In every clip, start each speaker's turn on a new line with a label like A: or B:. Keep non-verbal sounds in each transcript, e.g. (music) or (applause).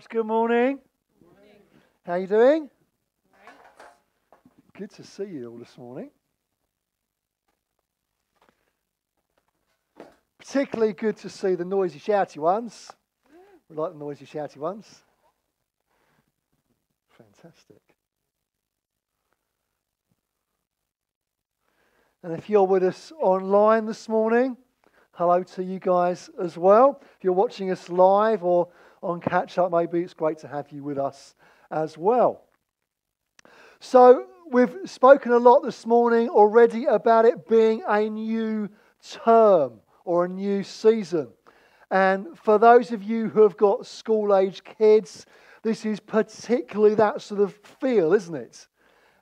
A: much. Good morning. How you doing? Good to see you all this morning. Particularly good to see the noisy, shouty ones. We like the noisy, shouty ones. Fantastic. And if you're with us online this morning, hello to you guys as well. If you're watching us live or on catch up, maybe it's great to have you with us as well. So, we've spoken a lot this morning already about it being a new term or a new season. And for those of you who have got school age kids, this is particularly that sort of feel, isn't it?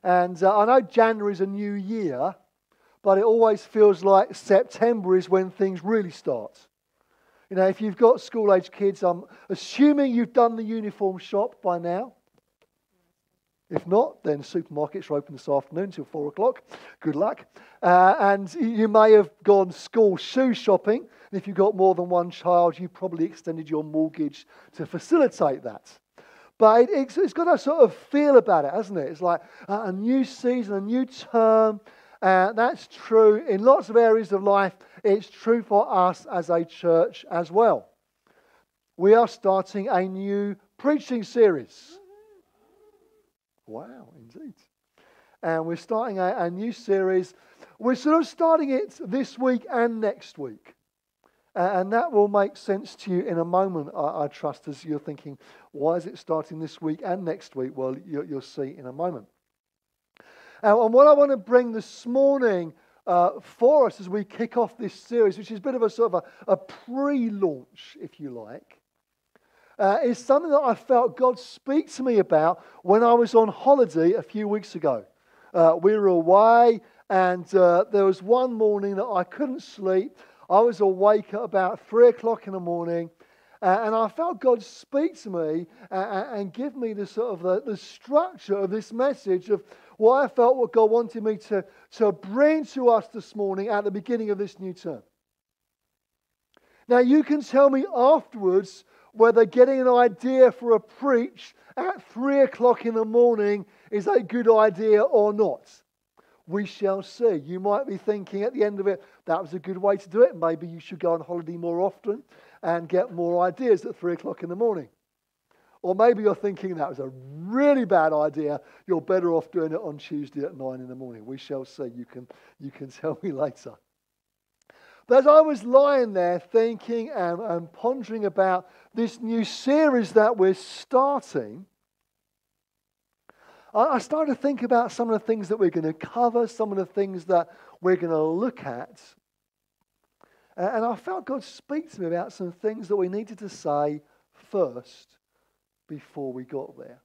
A: And uh, I know January is a new year, but it always feels like September is when things really start. You know, if you've got school age kids, I'm assuming you've done the uniform shop by now. If not, then supermarkets are open this afternoon till four o'clock. Good luck. Uh, and you may have gone school shoe shopping. And if you've got more than one child, you probably extended your mortgage to facilitate that. But it, it's, it's got a sort of feel about it, hasn't it? It's like a new season, a new term. Uh, that's true in lots of areas of life. It's true for us as a church as well. We are starting a new preaching series. Wow, indeed. And we're starting a, a new series. We're sort of starting it this week and next week. Uh, and that will make sense to you in a moment, I, I, trust, as you're thinking, why is it starting this week and next week? Well, you, will see in a moment. Uh, and what I want to bring this morning uh, for us as we kick off this series, which is a bit of a sort of a, a pre launch, if you like, uh, is something that I felt God speak to me about when I was on holiday a few weeks ago. Uh, we were away, and uh, there was one morning that I couldn't sleep. I was awake at about three o'clock in the morning, uh, and I felt God speak to me uh, and give me the sort of the, the structure of this message of what I felt what God wanted me to, to bring to us this morning at the beginning of this new term. Now, you can tell me afterwards whether getting an idea for a preach at three o'clock in the morning is a good idea or not. We shall see. You might be thinking at the end of it, that was a good way to do it. Maybe you should go on holiday more often and get more ideas at three o'clock in the morning. Or maybe you're thinking that was a really bad idea. You're better off doing it on Tuesday at nine in the morning. We shall see. You can, you can (laughs) tell me later. But as I was lying there thinking and, and pondering about this new series that we're starting, I, I started to think about some of the things that we're going to cover, some of the things that we're going to look at. And I felt God speak to me about some things that we needed to say first before we got there.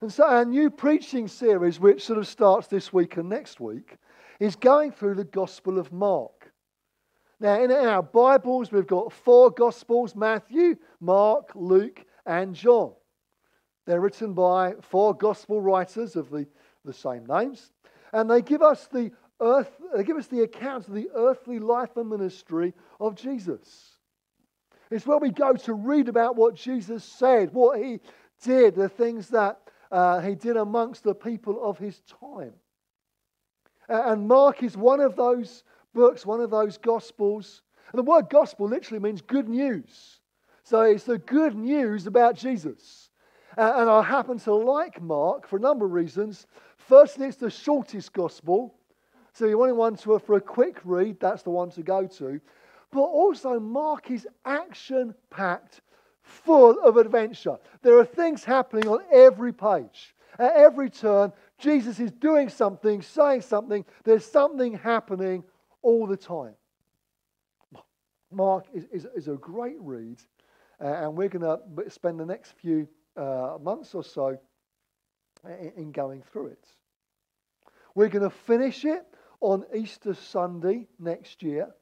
A: And so, our new preaching series, which sort of starts this week and next week, is going through the Gospel of Mark. Now, in our Bibles, we've got four Gospels Matthew, Mark, Luke, and John. They're written by four Gospel writers of the, the same names, and they give us the earth, they give us the accounts of the earthly life and ministry of Jesus. It's where we go to read about what Jesus said, what he did, the things that uh, he did amongst the people of his time. And Mark is one of those books, one of those gospels. And the word gospel literally means good news. So it's the good news about Jesus. And I happen to like Mark for a number of reasons. Firstly, it's the shortest gospel. So if you want one to, for a quick read, that's the one to go to. But also, Mark is action packed, full of adventure. There are things happening on every page. At every turn, Jesus is doing something, saying something. There's something happening all the time. Mark is, is, is a great read, uh, and we're going to spend the next few uh, months or so in, in going through it. We're going to finish it on Easter Sunday next year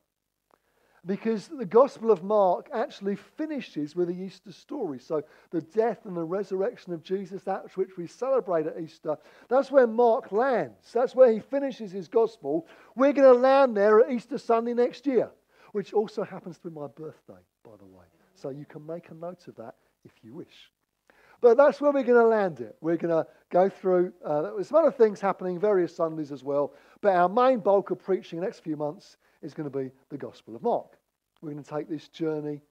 A: because the Gospel of Mark actually finishes with the Easter story. So, the death and the resurrection of Jesus, that which we celebrate at Easter, that's where Mark lands. That's where he finishes his Gospel. We're going to land there at Easter Sunday next year, which also happens to be my birthday, by the way. So, you can make a note of that if you wish. But that's where we're going to land it. We're going to go through, uh, there's some other things happening various Sundays as well. But our main bulk of preaching the next few months is going to be the Gospel of Mark. We're going to take this journey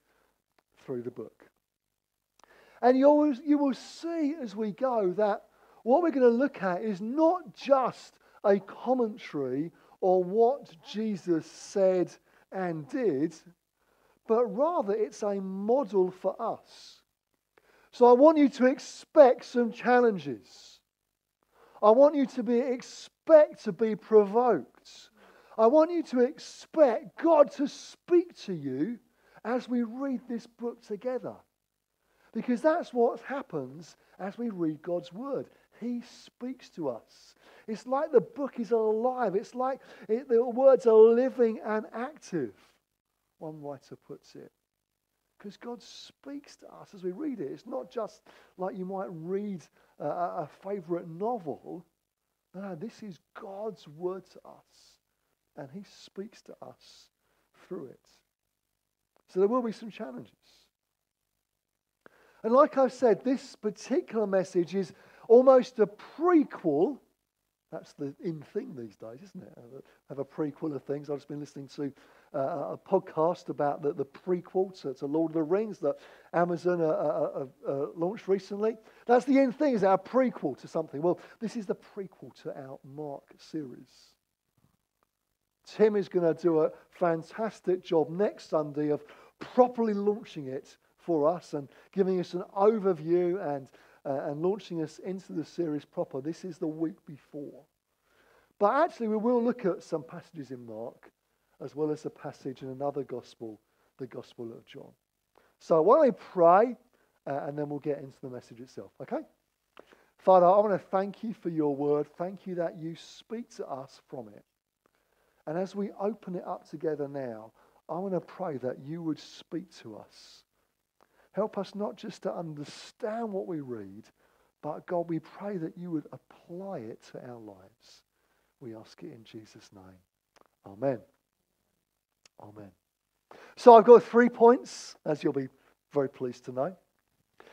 A: through the book. And you, always, you will see as we go that what we're going to look at is not just a commentary on what Jesus said and did, but rather it's a model for us. So I want you to expect some challenges. I want you to be expect to be provoked. I want you to expect God to speak to you as we read this book together. Because that's what happens as we read God's word. He speaks to us. It's like the book is alive. It's like it, the words are living and active, one writer puts it. Because God speaks to us as we read it. It's not just like you might read a, a favorite novel. No, this is God's word to us. And He speaks to us through it. So there will be some challenges. And like I've said, this particular message is almost a prequel that's the in thing these days, isn't it? Have a prequel of things. I've just been listening to uh, a podcast about the, the prequel to, to, Lord of the Rings that Amazon uh, uh, uh, uh launched recently. That's the end thing, is our prequel to something. Well, this is the prequel to our Mark series. Tim is going to do a fantastic job next Sunday of properly launching it for us and giving us an overview and uh, and launching us into the series proper. This is the week before. But actually, we will look at some passages in Mark, as well as a passage in another gospel, the Gospel of John. So why don't we pray, uh, and then we'll get into the message itself, okay? Father, I want to thank you for your word. Thank you that you speak to us from it. And as we open it up together now, I want to pray that you would speak to us Help us not just to understand what we read, but God, we pray that you would apply it to our lives. We ask it in Jesus' name. Amen. Amen. So I've got three points, as you'll be very pleased to know.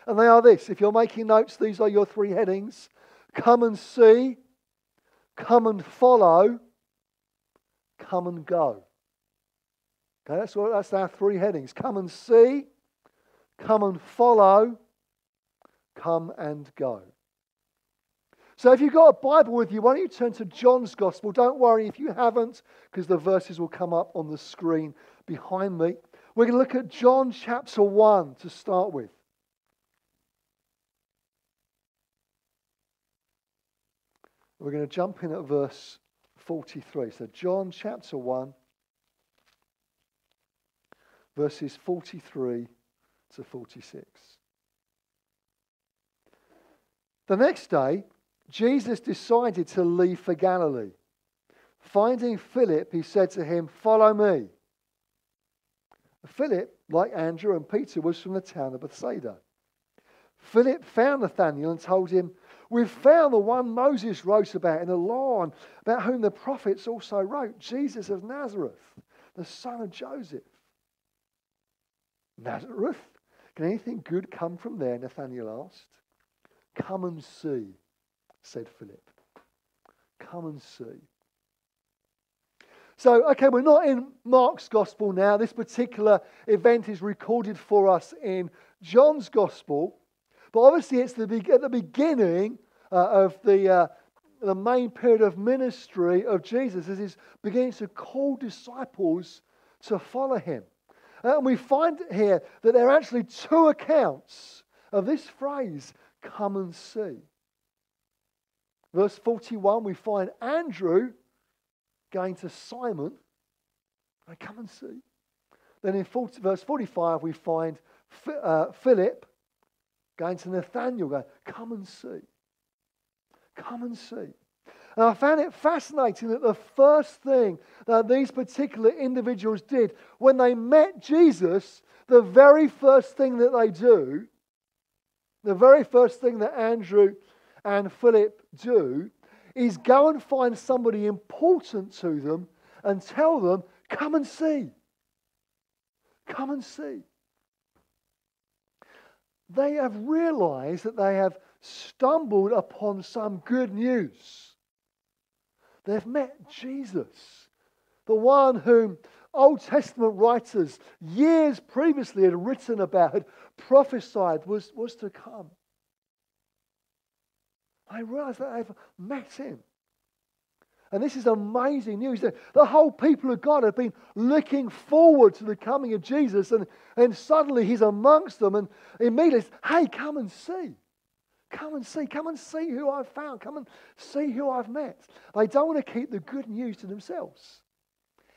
A: And they are this. If you're making notes, these are your three headings come and see, come and follow, come and go. Okay, that's, what, that's our three headings. Come and see, Come and follow, come and go. So if you've got a Bible with you, why don't you turn to John's Gospel? Don't worry if you haven't, because the verses will come up on the screen behind me. We're going to look at John chapter 1 to start with. We're going to jump in at verse 43. So, John chapter 1, verses 43 to 46. The next day, Jesus decided to leave for Galilee. Finding Philip, he said to him, Follow me. Philip, like Andrew and Peter, was from the town of Bethsaida. Philip found Nathanael and told him, We've found the one Moses wrote about in the law, and about whom the prophets also wrote, Jesus of Nazareth, the son of Joseph. Nazareth? Can anything good come from there? Nathanael asked. Come and see, said Philip. Come and see. So, okay, we're not in Mark's gospel now. This particular event is recorded for us in John's gospel. But obviously, it's the, at the beginning uh, of the, uh, the main period of ministry of Jesus as he's beginning to call disciples to follow him. And we find here that there are actually two accounts of this phrase, come and see. Verse 41, we find Andrew going to Simon, come and see. Then in 40, verse 45, we find uh, Philip going to Nathanael, going, come and see. Come and see. And I found it fascinating that the first thing that these particular individuals did when they met Jesus, the very first thing that they do, the very first thing that Andrew and Philip do, is go and find somebody important to them and tell them, Come and see. Come and see. They have realized that they have stumbled upon some good news. They've met Jesus, the one whom Old Testament writers years previously had written about, prophesied was, was to come. I realize that they've met him. And this is amazing news. The whole people of God have been looking forward to the coming of Jesus, and, and suddenly he's amongst them, and immediately, hey, come and see. Come and see. Come and see who I've found. Come and see who I've met. They don't want to keep the good news to themselves.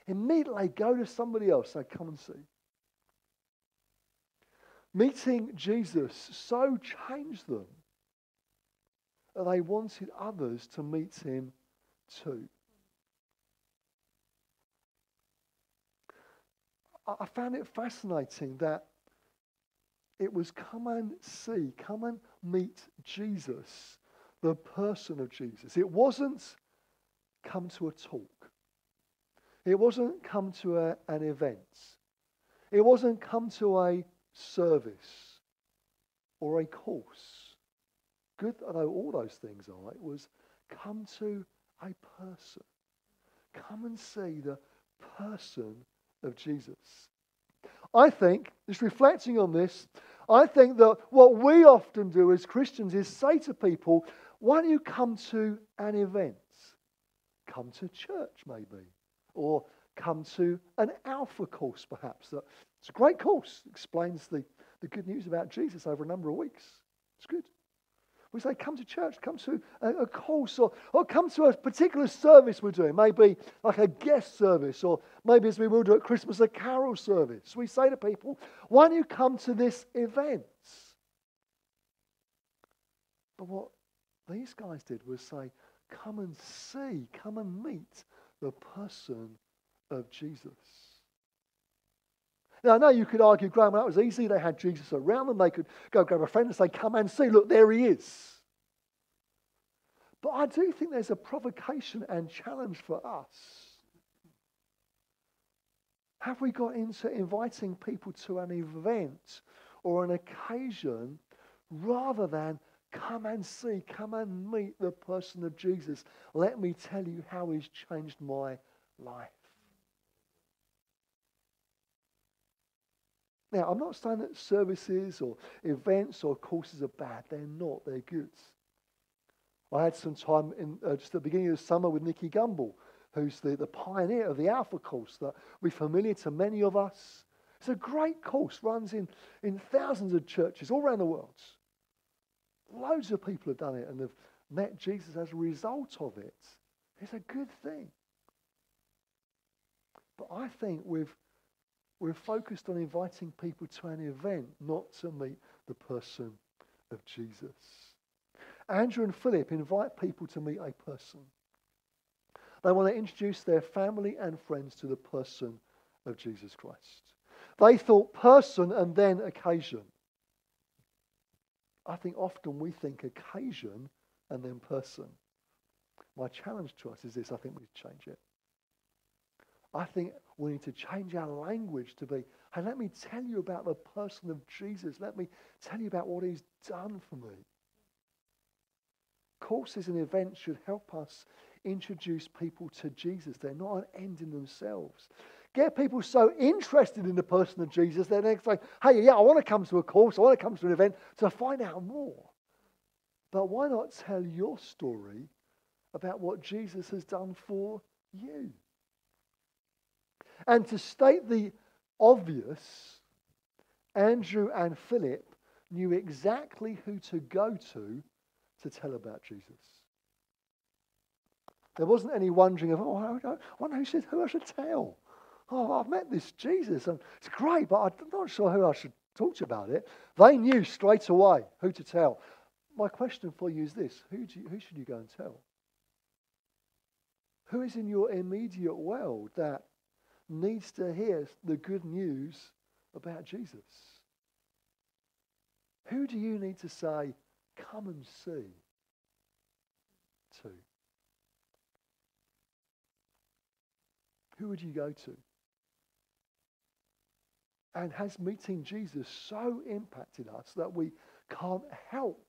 A: Immediately go to somebody else. Say, come and see. Meeting Jesus so changed them that they wanted others to meet him too. I found it fascinating that it was come and see, come and meet Jesus, the person of Jesus. It wasn't come to a talk. It wasn't come to a, an event. It wasn't come to a service or a course. Good though all those things are, it was come to a person. Come and see the person of Jesus. I think, just reflecting on this, I think that what we often do as Christians is say to people, why don't you come to an event? Come to church, maybe. Or come to an alpha course, perhaps. It's a great course, explains the, the good news about Jesus over a number of weeks. It's good. We say, come to church, come to a, a course, or, or come to a particular service we're doing, maybe like a guest service, or maybe as we will do at Christmas, a carol service. We say to people, why don't you come to this event? But what these guys did was say, come and see, come and meet the person of Jesus. Now, I know you could argue, Graham, well, that was easy. They had Jesus around them. They could go grab a friend and say, Come and see, look, there he is. But I do think there's a provocation and challenge for us. Have we got into inviting people to an event or an occasion rather than come and see, come and meet the person of Jesus? Let me tell you how he's changed my life. Now, I'm not saying that services or events or courses are bad. They're not. They're good. I had some time in uh, just at the beginning of the summer with Nicky Gumbel, who's the, the pioneer of the Alpha course that we're familiar to many of us. It's a great course, runs in, in thousands of churches all around the world. Loads of people have done it and have met Jesus as a result of it. It's a good thing. But I think we've we're focused on inviting people to an event, not to meet the person of Jesus. Andrew and Philip invite people to meet a person. They want to introduce their family and friends to the person of Jesus Christ. They thought person and then occasion. I think often we think occasion and then person. My challenge to us is this I think we change it. I think we need to change our language to be, hey, let me tell you about the person of Jesus. Let me tell you about what he's done for me. Courses and events should help us introduce people to Jesus. They're not an end in themselves. Get people so interested in the person of Jesus, they're next like, hey, yeah, I want to come to a course, I want to come to an event to find out more. But why not tell your story about what Jesus has done for you? And to state the obvious, Andrew and Philip knew exactly who to go to to tell about Jesus. There wasn't any wondering of, oh, I wonder who, should, who I should tell. Oh, I've met this Jesus, and it's great, but I'm not sure who I should talk to about it. They knew straight away who to tell. My question for you is this who, you, who should you go and tell? Who is in your immediate world that needs to hear the good news about Jesus? Who do you need to say, come and see to? Who would you go to? And has meeting Jesus so impacted us that we can't help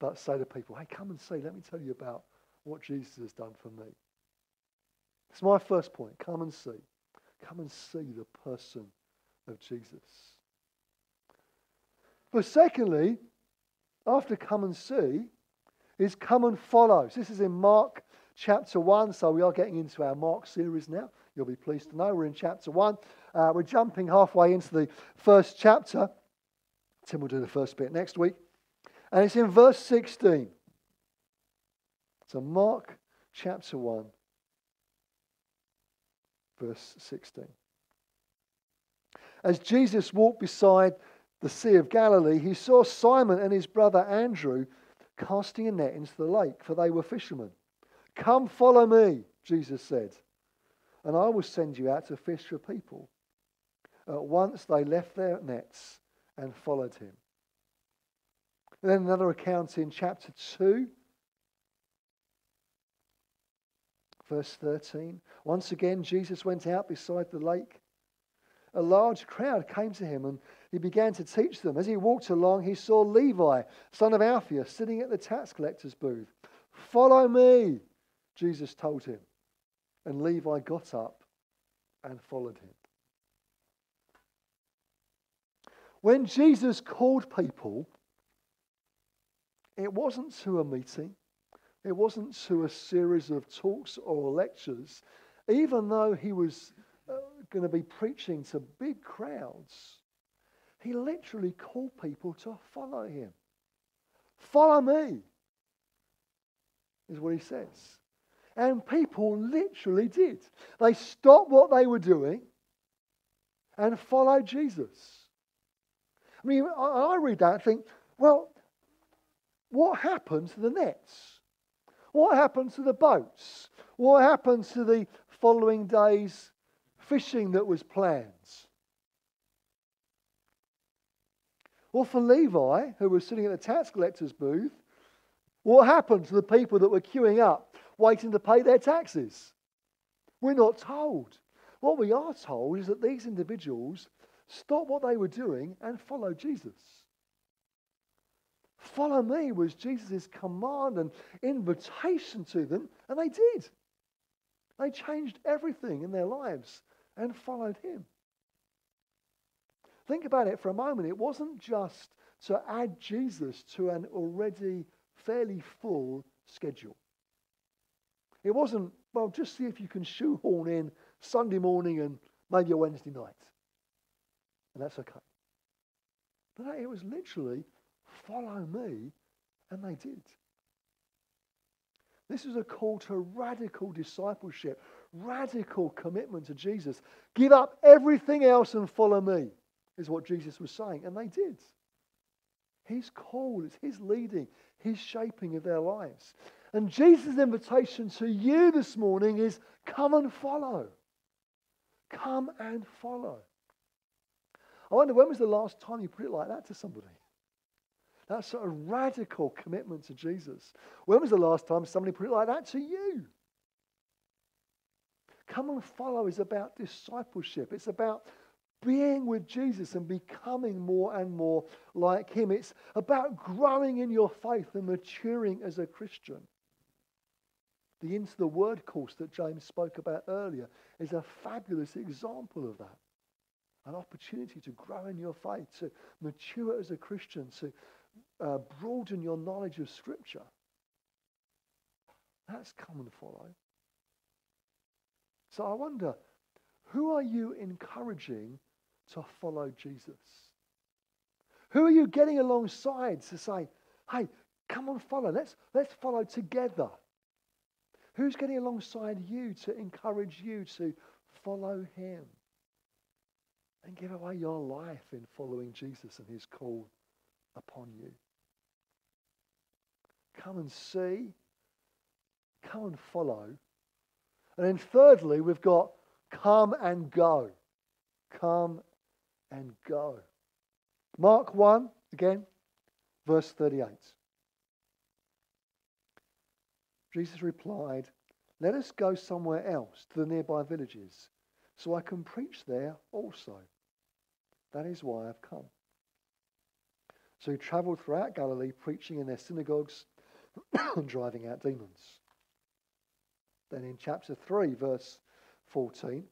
A: but say to people, hey, come and see. Let me tell you about what Jesus has done for me. It's my first point. Come and see. Come and see the person of Jesus. But secondly, after come and see, is come and follow. So this is in Mark chapter 1. So we are getting into our Mark series now. You'll be pleased to know we're in chapter 1. Uh, we're jumping halfway into the first chapter. Tim will do the first bit next week. And it's in verse 16. So, Mark chapter 1, verse 16. As Jesus walked beside the Sea of Galilee, he saw Simon and his brother Andrew casting a net into the lake, for they were fishermen. Come follow me, Jesus said, and I will send you out to fish for people. At once they left their nets and followed him. And then another account in chapter 2, verse 13. Once again, Jesus went out beside the lake. A large crowd came to him and he began to teach them. As he walked along, he saw Levi, son of Alphaeus, sitting at the tax collector's booth. Follow me, Jesus told him. And Levi got up and followed him. When Jesus called people, it wasn't to a meeting, it wasn't to a series of talks or lectures, even though he was uh, going to be preaching to big crowds. He literally called people to follow him. Follow me, is what he says. And people literally did. They stopped what they were doing and followed Jesus. I mean, I read that and think, well, what happened to the nets? What happened to the boats? What happened to the following day's fishing that was planned? Well, for Levi, who was sitting at the tax collector's booth, what happened to the people that were queuing up, waiting to pay their taxes? We're not told. What we are told is that these individuals stopped what they were doing and followed Jesus. Follow me was Jesus' command and invitation to them, and they did. They changed everything in their lives and followed him. Think about it for a moment. It wasn't just to add Jesus to an already fairly full schedule. It wasn't, well, just see if you can shoehorn in Sunday morning and maybe a Wednesday night. And that's okay. But it was literally follow me, and they did. This is a call to radical discipleship, radical commitment to Jesus. Give up everything else and follow me, is what Jesus was saying. And they did. His call, it's his leading, his shaping of their lives. And Jesus' invitation to you this morning is come and follow. Come and follow. I wonder when was the last time you put it like that to somebody? That sort of radical commitment to Jesus. When was the last time somebody put it like that to you? Come and follow is about discipleship. It's about being with Jesus and becoming more and more like Him. It's about growing in your faith and maturing as a Christian. The Into the Word course that James spoke about earlier is a fabulous example of that. An opportunity to grow in your faith, to mature as a Christian, to uh, broaden your knowledge of Scripture. That's come and follow. So I wonder, who are you encouraging to follow Jesus? Who are you getting alongside to say, hey, come on, follow. Let's, let's follow together. Who's getting alongside you to encourage you to follow him and give away your life in following Jesus and his call upon you? Come and see. come and follow. And then thirdly, we've got come and go. Come and go. Mark 1, again, verse 38. Jesus replied, Let us go somewhere else to the nearby villages, so I can preach there also. That is why I've come. So he traveled throughout Galilee, preaching in their synagogues (coughs) driving out demons. Then in chapter 3, verse 14,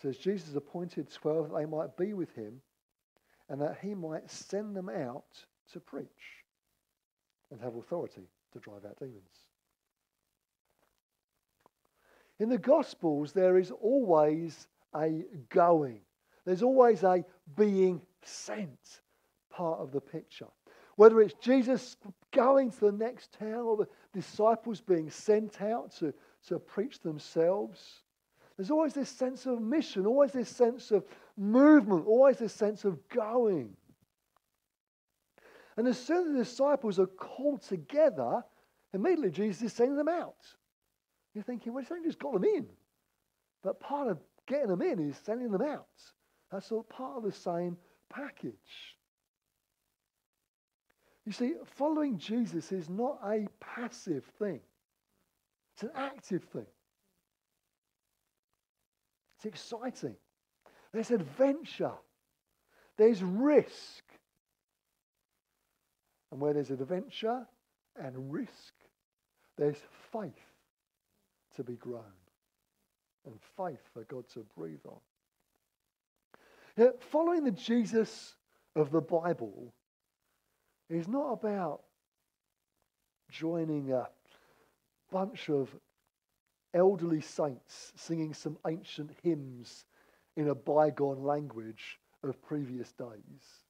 A: says Jesus appointed 12 that they might be with him and that he might send them out to preach and have authority to drive out demons. In the Gospels, there is always a going, there's always a being sent part of the picture. Whether it's Jesus going to the next town or the disciples being sent out to, to preach themselves, there's always this sense of mission, always this sense of movement, always this sense of going. And as soon as the disciples are called together, immediately Jesus is sending them out. You're thinking, well, he's only just got them in. But part of getting them in is sending them out. That's all part of the same package. You see, following Jesus is not a passive thing, it's an active thing. It's exciting. There's adventure, there's risk. And where there's adventure and risk, there's faith to be grown and faith for God to breathe on. following the Jesus of the Bible is not about joining a bunch of elderly saints singing some ancient hymns in a bygone language of previous days.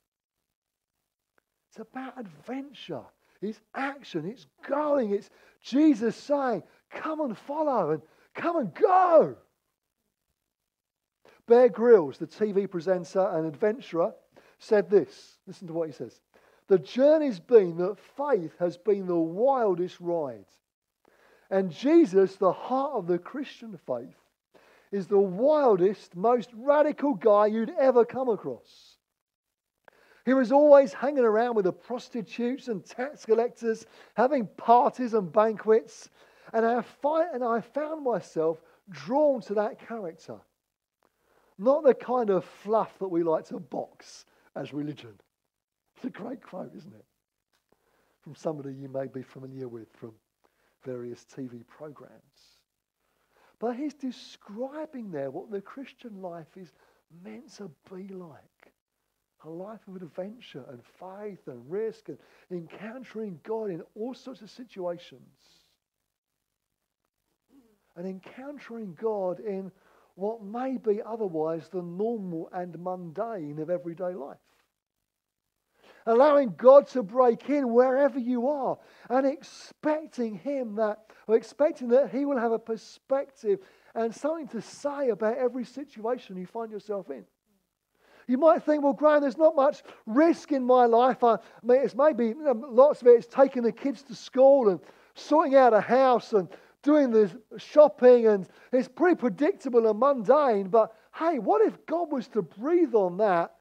A: It's about adventure. It's action. It's going. It's Jesus saying, Come and follow and come and go. Bear Grylls, the TV presenter and adventurer, said this. Listen to what he says. The journey's been that faith has been the wildest ride. And Jesus, the heart of the Christian faith, is the wildest, most radical guy you'd ever come across. He was always hanging around with the prostitutes and tax collectors, having parties and banquets. And I, and I found myself drawn to that character. Not the kind of fluff that we like to box as religion. It's a great quote, isn't it? From somebody you may be familiar with from various TV programs. But he's describing there what the Christian life is meant to be like a life of adventure and faith and risk and encountering God in all sorts of situations. And encountering God in what may be otherwise the normal and mundane of everyday life. Allowing God to break in wherever you are and expecting Him that, or expecting that He will have a perspective and something to say about every situation you find yourself in. You might think, well, Graham, there's not much risk in my life. I mean, it's maybe you know, lots of it is taking the kids to school and sorting out a house and doing the shopping, and it's pretty predictable and mundane. But hey, what if God was to breathe on that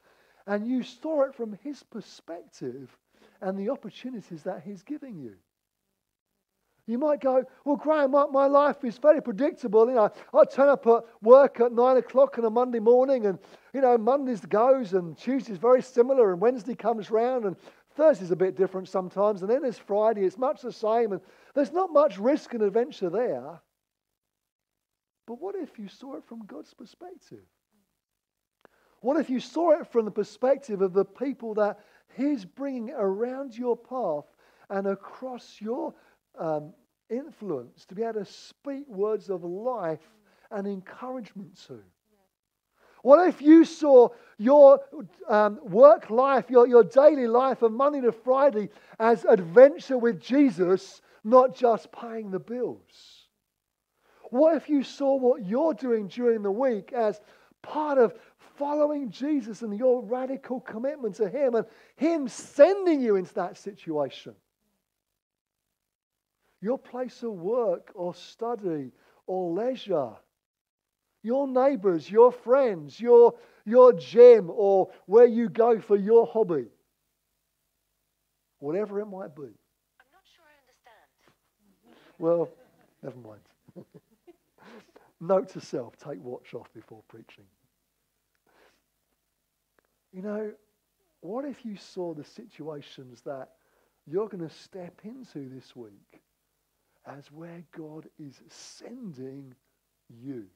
A: and you saw it from His perspective and the opportunities that He's giving you? You might go, well, Graham, my, my life is very predictable. You know, I turn up at work at nine o'clock on a Monday morning, and you know, Mondays goes, and Tuesday's very similar, and Wednesday comes round, and Thursday's a bit different sometimes, and then there's Friday. It's much the same, and there's not much risk and adventure there. But what if you saw it from God's perspective? What if you saw it from the perspective of the people that He's bringing around your path and across your um, influence to be able to speak words of life and encouragement to? What if you saw your um, work life, your, your daily life of Monday to Friday as adventure with Jesus, not just paying the bills? What if you saw what you're doing during the week as part of following Jesus and your radical commitment to Him and Him sending you into that situation? your place of work or study or leisure, your neighbors, your friends, your, your gym, or where you go for your hobby, whatever it might be.
B: I'm not sure I understand.
A: Well, (laughs) never mind. (laughs) Note to self take watch off before preaching. You know, what if you saw the situations that you're going to step into this week as where God is sending you?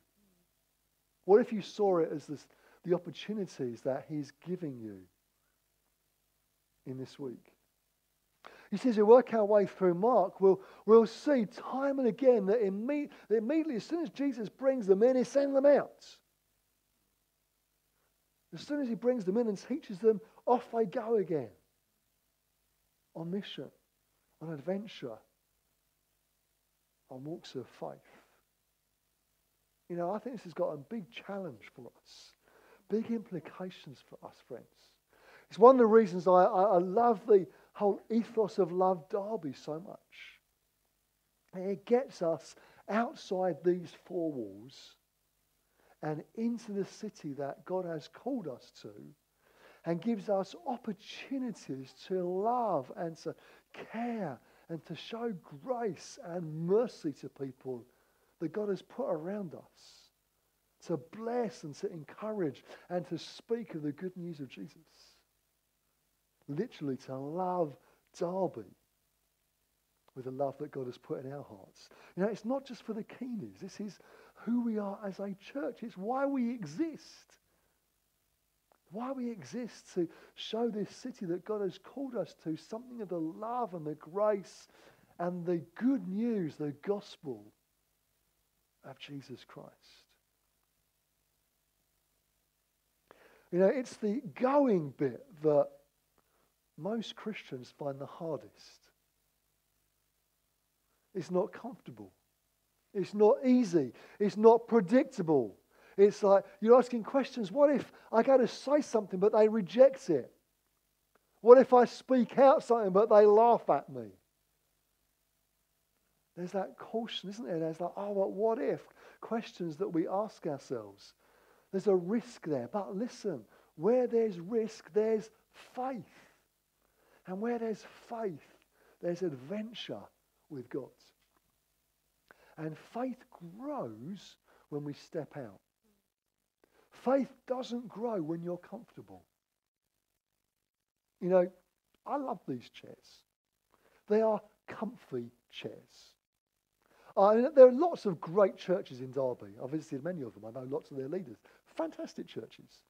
A: What if you saw it as this, the opportunities that He's giving you in this week? He says, we work our way through Mark, we'll, we'll see time and again that, imme- that immediately, as soon as Jesus brings them in, He sends them out. As soon as He brings them in and teaches them, off they go again on mission, on adventure, on walks of faith. You know, I think this has got a big challenge for us, big implications for us, friends. It's one of the reasons I, I, I love the whole ethos of Love Derby so much. It gets us outside these four walls and into the city that God has called us to and gives us opportunities to love and to care and to show grace and mercy to people that God has put around us, to bless and to encourage and to speak of the good news of Jesus. Literally, to love Derby with the love that God has put in our hearts. You know, it's not just for the Keenies. This is who we are as a church. It's why we exist. Why we exist to show this city that God has called us to something of the love and the grace and the good news, the gospel of Jesus Christ. You know, it's the going bit that most Christians find the hardest. It's not comfortable. It's not easy. It's not predictable. It's like you're asking questions. What if I go to say something but they reject it? What if I speak out something but they laugh at me? There's that caution, isn't there? There's like, oh, but what if? Questions that we ask ourselves. There's a risk there. But listen, where there's risk, there's faith. And where there's faith, there's adventure with God. And faith grows when we step out. Faith doesn't grow when you're comfortable. You know, I love these chairs. They are comfy chairs. Uh, there are lots of great churches in Derby. I've visited many of them. I know lots of their leaders. Fantastic churches.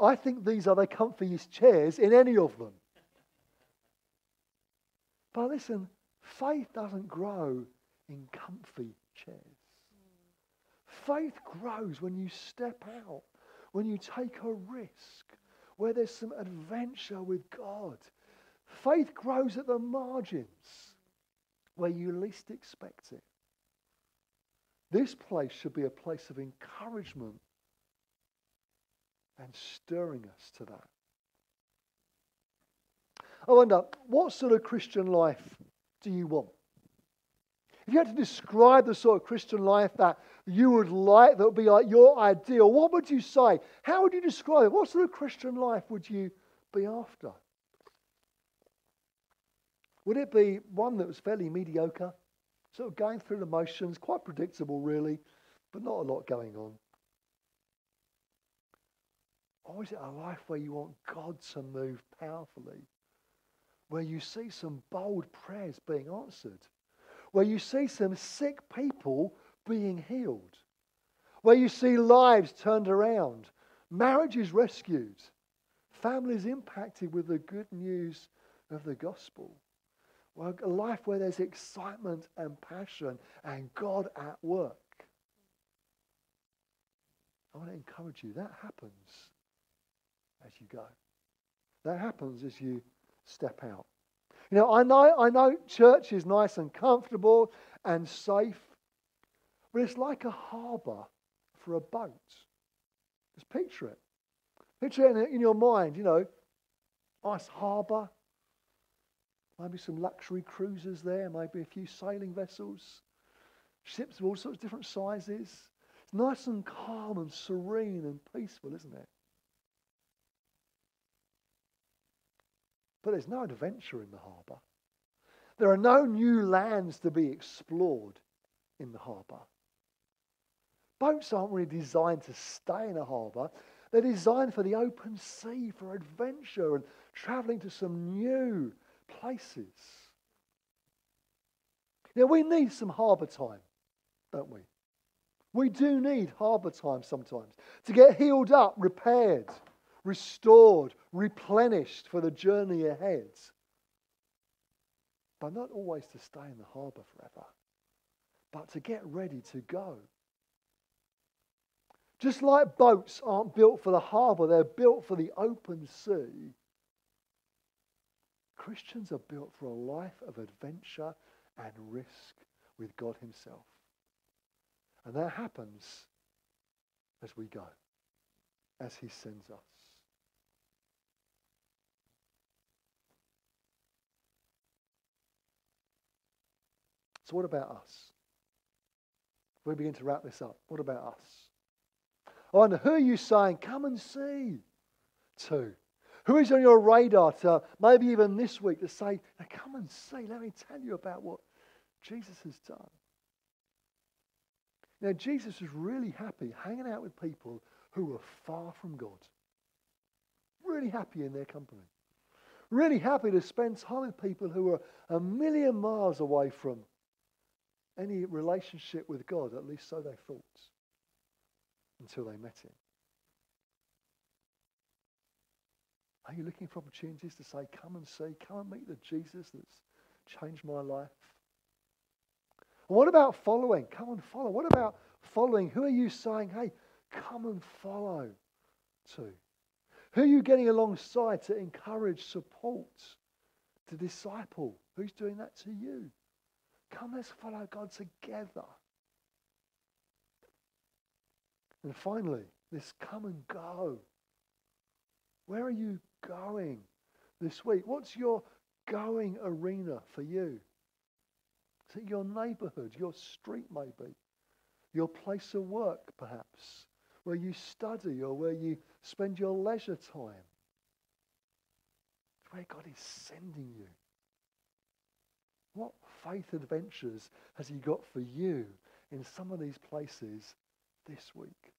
A: I think these are the comfiest chairs in any of them. But listen, faith doesn't grow in comfy chairs. Faith grows when you step out, when you take a risk, where there's some adventure with God. Faith grows at the margins, where you least expect it. This place should be a place of encouragement and stirring us to that. I wonder, what sort of Christian life do you want? If you had to describe the sort of Christian life that you would like, that would be like your ideal, what would you say? How would you describe it? What sort of Christian life would you be after? Would it be one that was fairly mediocre, sort of going through the motions, quite predictable, really, but not a lot going on? Or is it a life where you want God to move powerfully? where you see some bold prayers being answered, where you see some sick people being healed, where you see lives turned around, marriages rescued, families impacted with the good news of the gospel. Well, a life where there's excitement and passion and God at work. I want to encourage you. That happens as you go. That happens as you step out. You know, I know, I know church is nice and comfortable and safe, but it's like a harbour for a boat. Just picture it. Picture it in, your mind, you know, nice harbour Maybe some luxury cruisers there, maybe a few sailing vessels, ships of all sorts of different sizes. It's nice and calm and serene and peaceful, isn't it? But there's no adventure in the harbour. There are no new lands to be explored in the harbour. Boats aren't really designed to stay in a harbour. They're designed for the open sea, for adventure and travelling to some new places. Now, we need some harbour time, don't we? We do need harbour time sometimes to get healed up, repaired, restored, replenished for the journey ahead. But not always to stay in the harbour forever, but to get ready to go. Just like boats aren't built for the harbour, they're built for the open sea. Christians are built for a life of adventure and risk with God Himself. And that happens as we go, as He sends us. So, what about us? we begin to wrap this up, what about us? I wonder, who are you saying, come and see to? Who is on your radar to maybe even this week to say, now come and see, let me tell you about what Jesus has done? Now, Jesus was really happy hanging out with people who were far from God. Really happy in their company. Really happy to spend time with people who were a million miles away from any relationship with God, at least so they thought, until they met Him. Are you looking for opportunities to say, come and see, come and meet the Jesus that's changed my life? what about following? Come and follow. What about following? Who are you saying, hey, come and follow to? Who are you getting alongside to encourage, support, to disciple? Who's doing that to you? Come, let's follow God together. And finally, this come and go. Where are you going this week? What's your going arena for you? Is it your neighborhood, your street maybe, your place of work perhaps, where you study or where you spend your leisure time? It's where God is sending you. What faith adventures has he got for you in some of these places this week?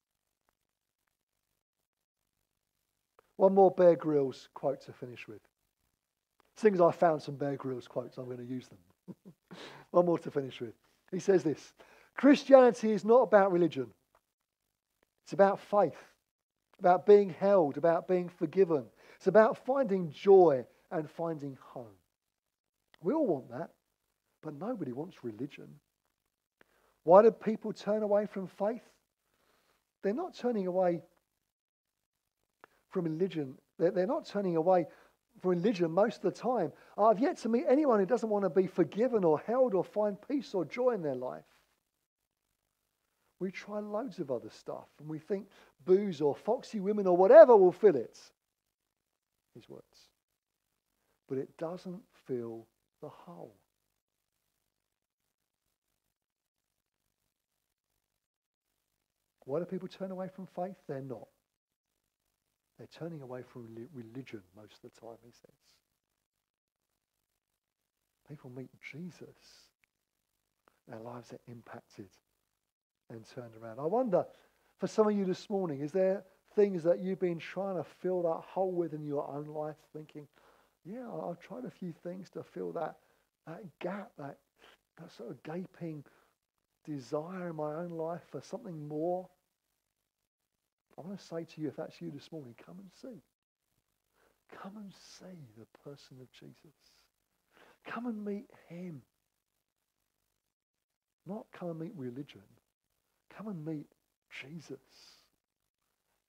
A: One more Bear Grylls quote to finish with. Seeing as I found some Bear Grylls quotes, I'm going to use them. (laughs) One more to finish with. He says this Christianity is not about religion, it's about faith, about being held, about being forgiven. It's about finding joy and finding home. We all want that. But nobody wants religion. Why do people turn away from faith? They're not turning away from religion. They're, not turning away from religion most of the time. I've yet to meet anyone who doesn't want to be forgiven or held or find peace or joy in their life. We try loads of other stuff and we think booze or foxy women or whatever will fill it. His words. But it doesn't fill the hole. Why do people turn away from faith? They're not. They're turning away from religion most of the time, he says. People meet Jesus. Their lives are impacted and turned around. I wonder, for some of you this morning, is there things that you've been trying to fill that hole with in your own life, thinking, yeah, I've tried a few things to fill that, that gap, that, that sort of gaping desire in my own life for something more. I want to say to you, if that's you this morning, come and see. Come and see the person of Jesus. Come and meet him. Not come and meet religion. Come and meet Jesus.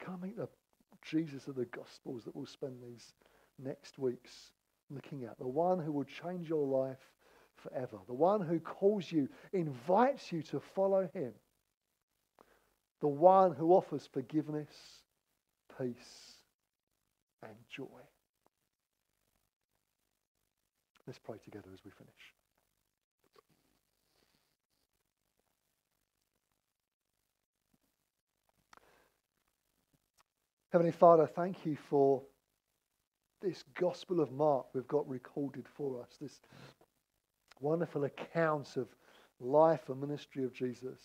A: Come and meet the Jesus of the Gospels that we'll spend these next weeks looking at. The one who will change your life forever. The one who calls you, invites you to follow him. The one who offers forgiveness, peace, and joy. Let's pray together as we finish. Heavenly Father, thank you for this Gospel of Mark we've got recorded for us, this wonderful account of life and ministry of Jesus.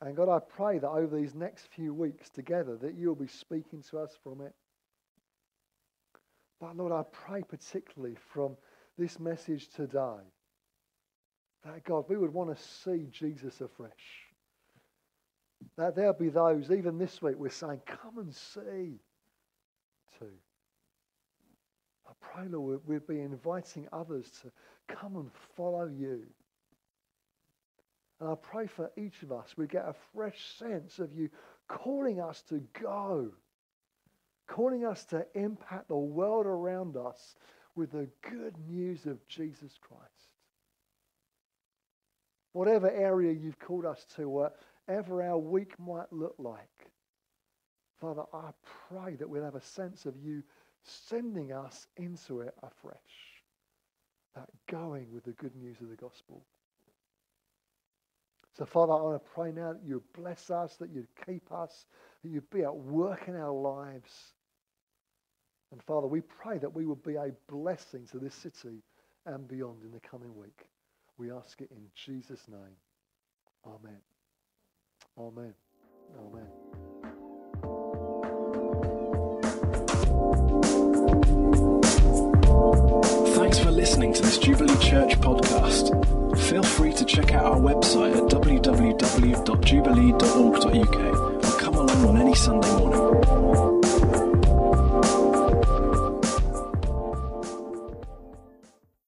A: And God, I pray that over these next few weeks together that you'll be speaking to us from it. But Lord, I pray particularly from this message today that God, we would want to see Jesus afresh. That there'll be those, even this week, we're saying, come and see too. I pray, Lord, we'll be inviting others to come and follow you. And I pray for each of us, we get a fresh sense of you calling us to go, calling us to impact the world around us with the good news of Jesus Christ. Whatever area you've called us to, whatever our week might look like, Father, I pray that we'll have a sense of you sending us into it afresh. That going with the good news of the gospel. So, Father, I want to pray now that you bless us, that you'd keep us, that you'd be at work in our lives. And, Father, we pray that we would be a blessing to this city and beyond in the coming week. We ask it in Jesus' name. Amen. Amen. Amen.
C: Thanks for listening to this Jubilee Church podcast. Feel free to check out our website at www.jubilee.org.uk or come along on any Sunday